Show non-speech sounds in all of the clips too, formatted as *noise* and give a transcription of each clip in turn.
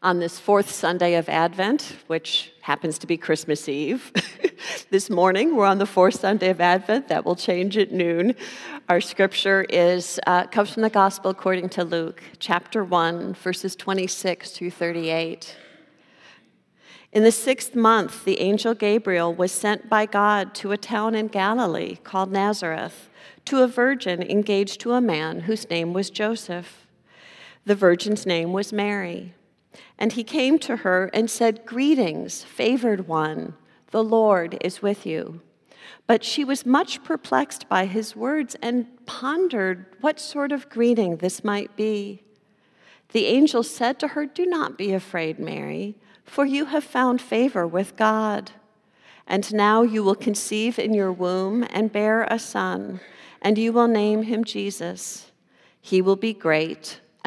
on this fourth Sunday of Advent, which happens to be Christmas Eve. *laughs* this morning, we're on the fourth Sunday of Advent. That will change at noon. Our scripture is uh, comes from the Gospel according to Luke, chapter 1, verses 26 through 38. In the sixth month, the angel Gabriel was sent by God to a town in Galilee called Nazareth to a virgin engaged to a man whose name was Joseph. The virgin's name was Mary. And he came to her and said, Greetings, favored one, the Lord is with you. But she was much perplexed by his words and pondered what sort of greeting this might be. The angel said to her, Do not be afraid, Mary, for you have found favor with God. And now you will conceive in your womb and bear a son, and you will name him Jesus. He will be great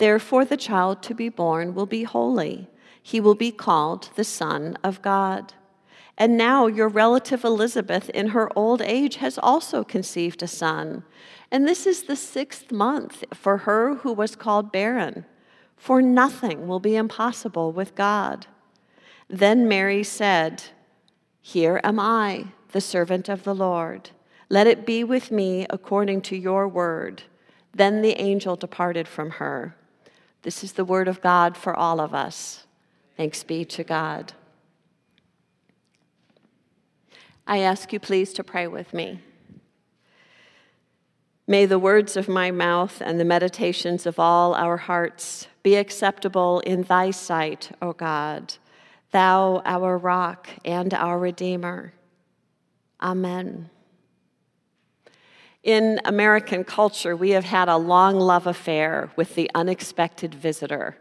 Therefore, the child to be born will be holy. He will be called the Son of God. And now your relative Elizabeth, in her old age, has also conceived a son. And this is the sixth month for her who was called barren, for nothing will be impossible with God. Then Mary said, Here am I, the servant of the Lord. Let it be with me according to your word. Then the angel departed from her. This is the word of God for all of us. Thanks be to God. I ask you, please, to pray with me. May the words of my mouth and the meditations of all our hearts be acceptable in thy sight, O God, thou our rock and our Redeemer. Amen. In American culture, we have had a long love affair with the unexpected visitor.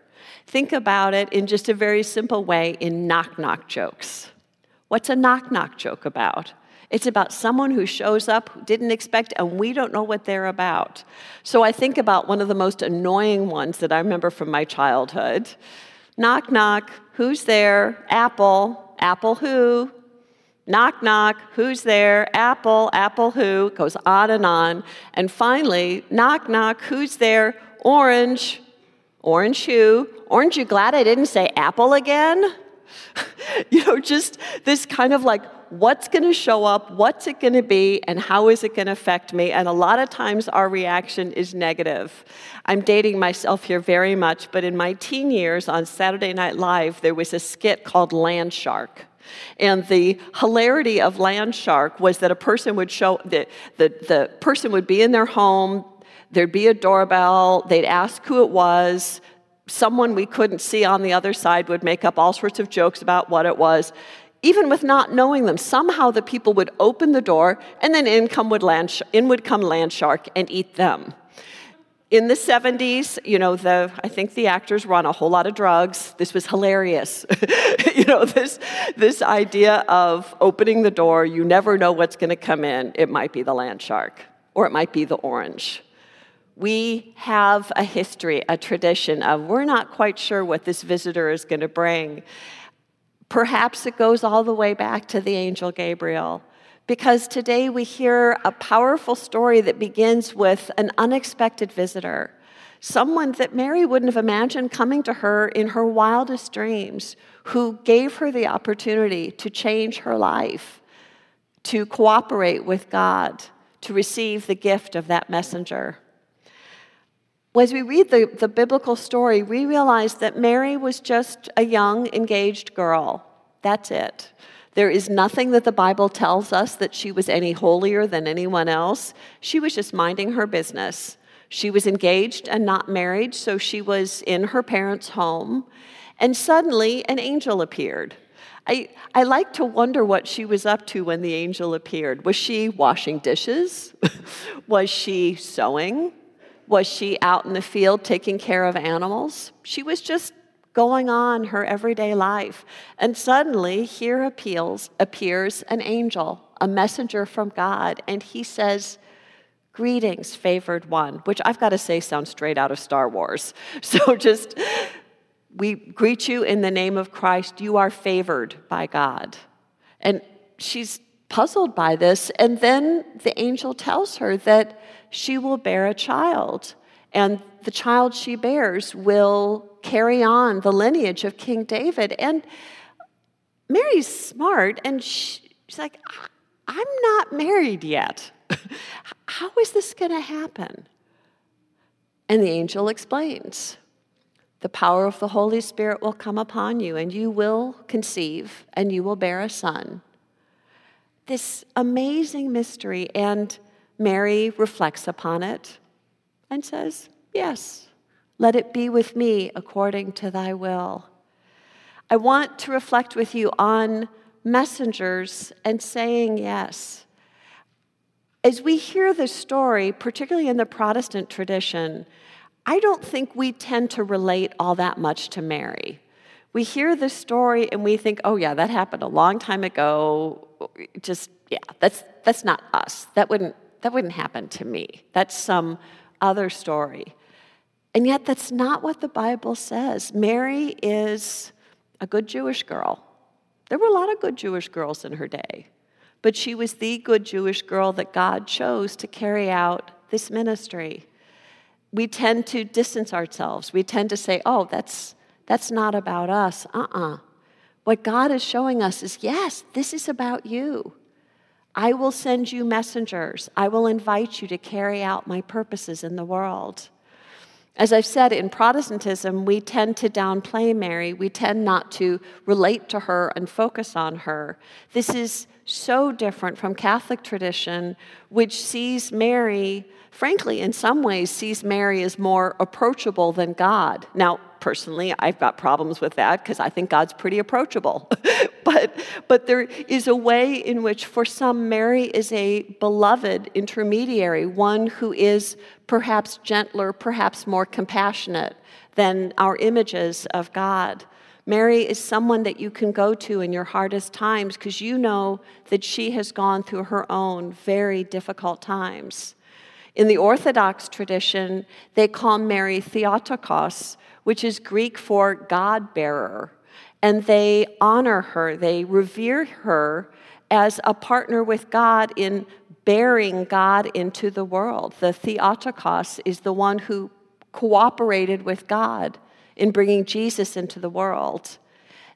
Think about it in just a very simple way in knock knock jokes. What's a knock knock joke about? It's about someone who shows up who didn't expect, and we don't know what they're about. So I think about one of the most annoying ones that I remember from my childhood. Knock, knock, who's there? Apple, apple who? Knock, knock, who's there? Apple, apple who? Goes on and on. And finally, knock, knock, who's there? Orange, orange who? Orange, you glad I didn't say apple again? *laughs* you know, just this kind of like, what's going to show up, what's it going to be, and how is it going to affect me? And a lot of times our reaction is negative. I'm dating myself here very much, but in my teen years on Saturday Night Live, there was a skit called Land Shark. And the hilarity of Land Shark was that a person would show, the, the, the person would be in their home, there'd be a doorbell, they'd ask who it was, someone we couldn't see on the other side would make up all sorts of jokes about what it was. Even with not knowing them, somehow the people would open the door and then in, would land, in would come Land Shark and eat them in the 70s, you know, the, I think the actors were on a whole lot of drugs. This was hilarious. *laughs* you know, this, this idea of opening the door, you never know what's going to come in. It might be the land shark, or it might be the orange. We have a history, a tradition of we're not quite sure what this visitor is going to bring. Perhaps it goes all the way back to the angel Gabriel because today we hear a powerful story that begins with an unexpected visitor, someone that Mary wouldn't have imagined coming to her in her wildest dreams, who gave her the opportunity to change her life, to cooperate with God, to receive the gift of that messenger. As we read the, the biblical story, we realize that Mary was just a young, engaged girl. That's it. There is nothing that the Bible tells us that she was any holier than anyone else. She was just minding her business. She was engaged and not married, so she was in her parents' home. And suddenly, an angel appeared. I, I like to wonder what she was up to when the angel appeared. Was she washing dishes? *laughs* was she sewing? Was she out in the field taking care of animals? She was just going on her everyday life. And suddenly, here appeals, appears an angel, a messenger from God, and he says, Greetings, favored one, which I've got to say sounds straight out of Star Wars. *laughs* So just, we greet you in the name of Christ. You are favored by God. And she's puzzled by this. And then the angel tells her that she will bear a child, and the child she bears will carry on the lineage of King David. And Mary's smart, and she's like, I'm not married yet. *laughs* How is this going to happen? And the angel explains the power of the Holy Spirit will come upon you, and you will conceive, and you will bear a son. This amazing mystery, and Mary reflects upon it and says, Yes, let it be with me according to thy will. I want to reflect with you on messengers and saying yes. As we hear this story, particularly in the Protestant tradition, I don't think we tend to relate all that much to Mary. We hear the story and we think, oh, yeah, that happened a long time ago. Just, yeah, that's, that's not us. That wouldn't, that wouldn't happen to me. That's some other story. And yet, that's not what the Bible says. Mary is a good Jewish girl. There were a lot of good Jewish girls in her day, but she was the good Jewish girl that God chose to carry out this ministry. We tend to distance ourselves. We tend to say, oh, that's, that's not about us. Uh uh-uh. uh What God is showing us is yes, this is about you. I will send you messengers. I will invite you to carry out my purposes in the world. As I've said, in Protestantism, we tend to downplay Mary. We tend not to relate to her and focus on her. This is so different from Catholic tradition, which sees Mary, frankly, in some ways, sees Mary as more approachable than God. Now, personally, I've got problems with that because I think God's pretty approachable. *laughs* but, but there is a way in which, for some, Mary is a beloved intermediary, one who is perhaps gentler, perhaps more compassionate than our images of God. Mary is someone that you can go to in your hardest times because you know that she has gone through her own very difficult times. In the Orthodox tradition, they call Mary Theotokos, which is Greek for God bearer. And they honor her, they revere her as a partner with God in bearing God into the world. The Theotokos is the one who cooperated with God in bringing Jesus into the world.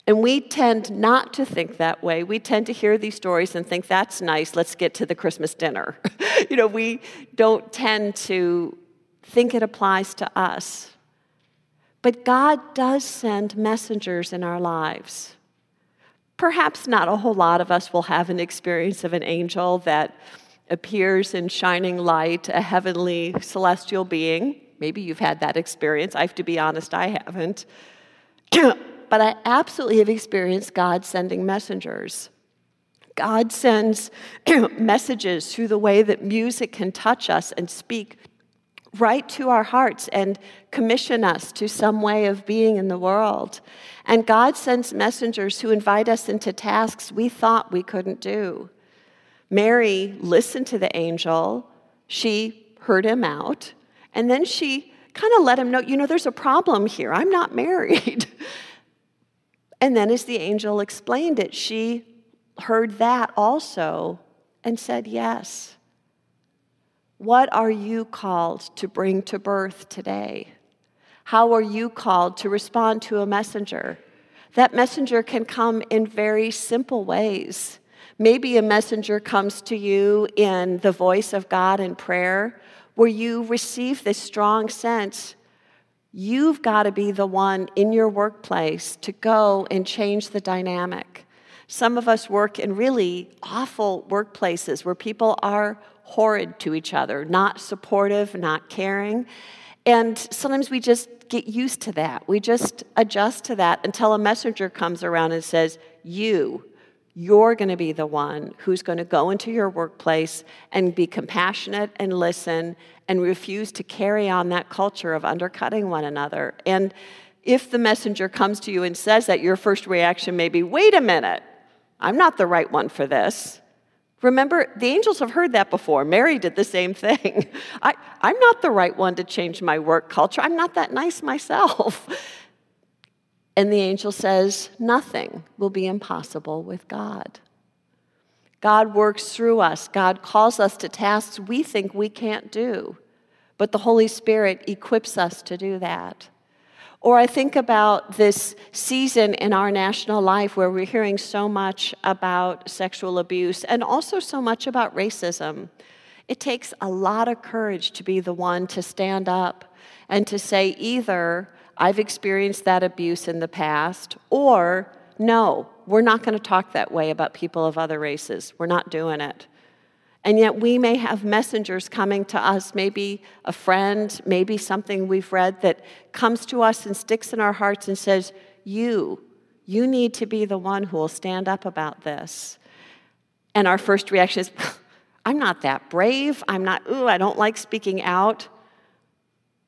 And we tend not to think that way. We tend to hear these stories and think, that's nice, let's get to the Christmas dinner. *laughs* you know, we don't tend to think it applies to us. But God does send messengers in our lives. Perhaps not a whole lot of us will have an experience of an angel that appears in shining light, a heavenly celestial being. Maybe you've had that experience. I have to be honest, I haven't. *clears throat* but I absolutely have experienced God sending messengers. God sends *clears throat* messages through the way that music can touch us and speak right to our hearts and commission us to some way of being in the world. And God sends messengers who invite us into tasks we thought we couldn't do. Mary listened to the angel, she heard him out, and then she kind of let him know, you know, there's a problem here. I'm not *laughs* married. and then, as the angel explained it, she heard that also and said yes. What are you called to bring to birth today? How are you called to respond to a messenger? That messenger can come in very simple ways. Maybe a messenger comes to you in the voice of God in prayer, where you receive this strong sense you've got to be the one in your workplace to go and change the dynamic. Some of us work in really awful workplaces where people are horrid to each other, not supportive, not caring. And sometimes we just get used to that. We just adjust to that until a messenger comes around and says, You, you're going to be the one who's going to go into your workplace and be compassionate and listen and refuse to carry on that culture of undercutting one another. And if the messenger comes to you and says that, your first reaction may be, wait a minute, I'm not the right one for this. Remember, the angels have heard that before. Mary did the same thing. *laughs* I, I'm not the right one to change my work culture. I'm not that nice myself. *laughs* And the angel says, Nothing will be impossible with God. God works through us. God calls us to tasks we think we can't do, but the Holy Spirit equips us to do that. Or I think about this season in our national life where we're hearing so much about sexual abuse and also so much about racism. It takes a lot of courage to be the one to stand up and to say either, I've experienced that abuse in the past, or no, we're not going to talk that way about people of other races. We're not doing it. And yet, we may have messengers coming to us, maybe a friend, maybe something we've read that comes to us and sticks in our hearts and says, You, you need to be the one who will stand up about this. And our first reaction is, *laughs* I'm not that brave. I'm not, ooh, I don't like speaking out.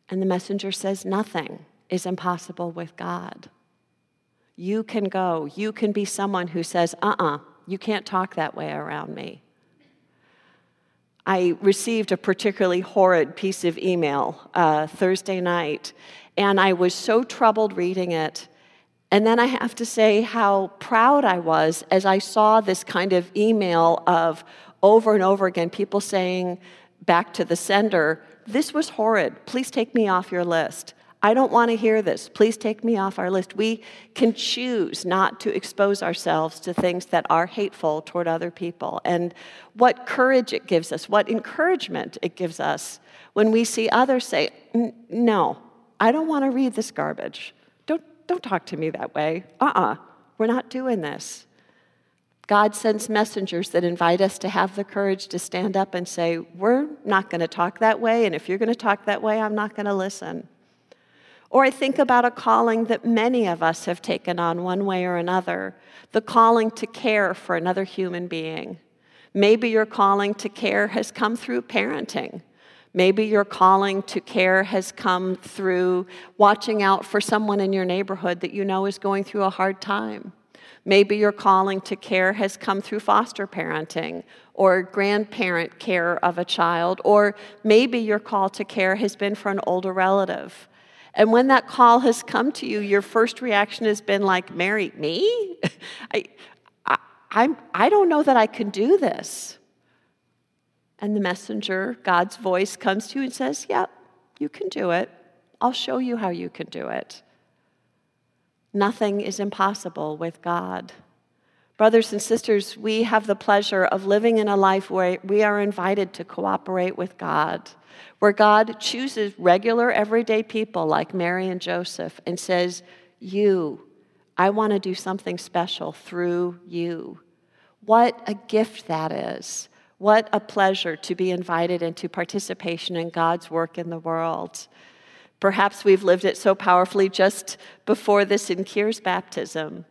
And the messenger says, Nothing is impossible with God. You can go. You can be someone who says, Uh uh-uh, uh you can't talk that way around me. I received a particularly horrid piece of email uh, Thursday night, and I was so troubled reading it. And then I have to say how proud I was as I saw this kind of email of over and over again people saying back to the sender, This was horrid. Please take me off your list. I don't want to hear this. Please take me off our list. We can choose not to expose ourselves to things that are hateful toward other people. And what courage it gives us, what encouragement it gives us when we see others say, No, I don't want to read this garbage. Don't, don't talk to me that way. Uh uh-uh, uh, we're not doing this. God sends messengers that invite us to have the courage to stand up and say, We're not going to talk that way, and if you're going to talk that way, I'm not going to listen. Or I think about a calling that many of us have taken on one way or another the calling to care for another human being. Maybe your calling to care has come through parenting. Maybe your calling to care has come through watching out for someone in your neighborhood that you know is going through a hard time. Maybe your calling to care has come through foster parenting or grandparent care of a child, or maybe your call to care has been for an older relative. And when that call has come to you, your first reaction has been like, Mary, me? *laughs* I, I, I'm, I don't know that I can do this. And the messenger, God's voice, comes to you and says, Yep, you can do it. I'll show you how you can do it. Nothing is impossible with God. Brothers and sisters, we have the pleasure of living in a life where we are invited to cooperate with God, where God chooses regular, everyday people like Mary and Joseph and says, You, I want to do something special through you. What a gift that is. What a pleasure to be invited into participation in God's work in the world. Perhaps we've lived it so powerfully just before this in Kier's baptism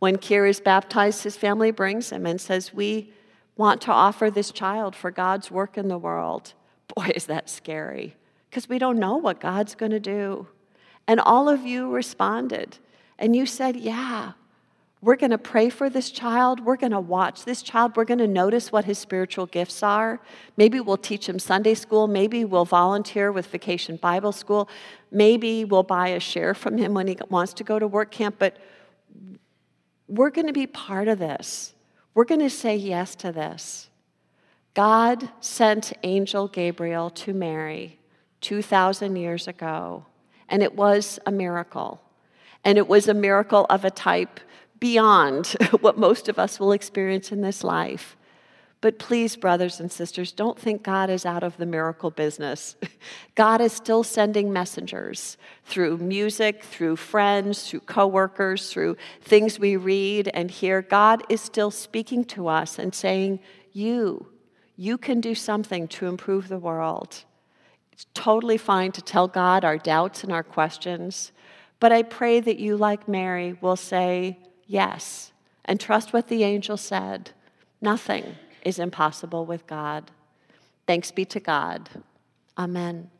when Kier is baptized, his family brings him and says, We want to offer this child for God's work in the world. Boy, is that scary because we don't know what God's going to do. And all of you responded and you said, Yeah, we're going to pray for this child. We're going to watch this child. We're going to notice what his spiritual gifts are. Maybe we'll teach him Sunday school. Maybe we'll volunteer with Vacation Bible School. Maybe we'll buy a share from him when he wants to go to work camp. But we're going to be part of this. We're going to say yes to this. God sent Angel Gabriel to Mary 2,000 years ago, and it was a miracle. And it was a miracle of a type beyond *laughs* what most of us will experience in this life. But please, brothers and sisters, don't think God is out of the miracle business. *laughs* God is still sending messengers through music, through friends, through coworkers, through things we read and hear. God is still speaking to us and saying, You, you can do something to improve the world. It's totally fine to tell God our doubts and our questions, but I pray that you, like Mary, will say yes and trust what the angel said. Nothing is impossible with God. Thanks be to God. Amen.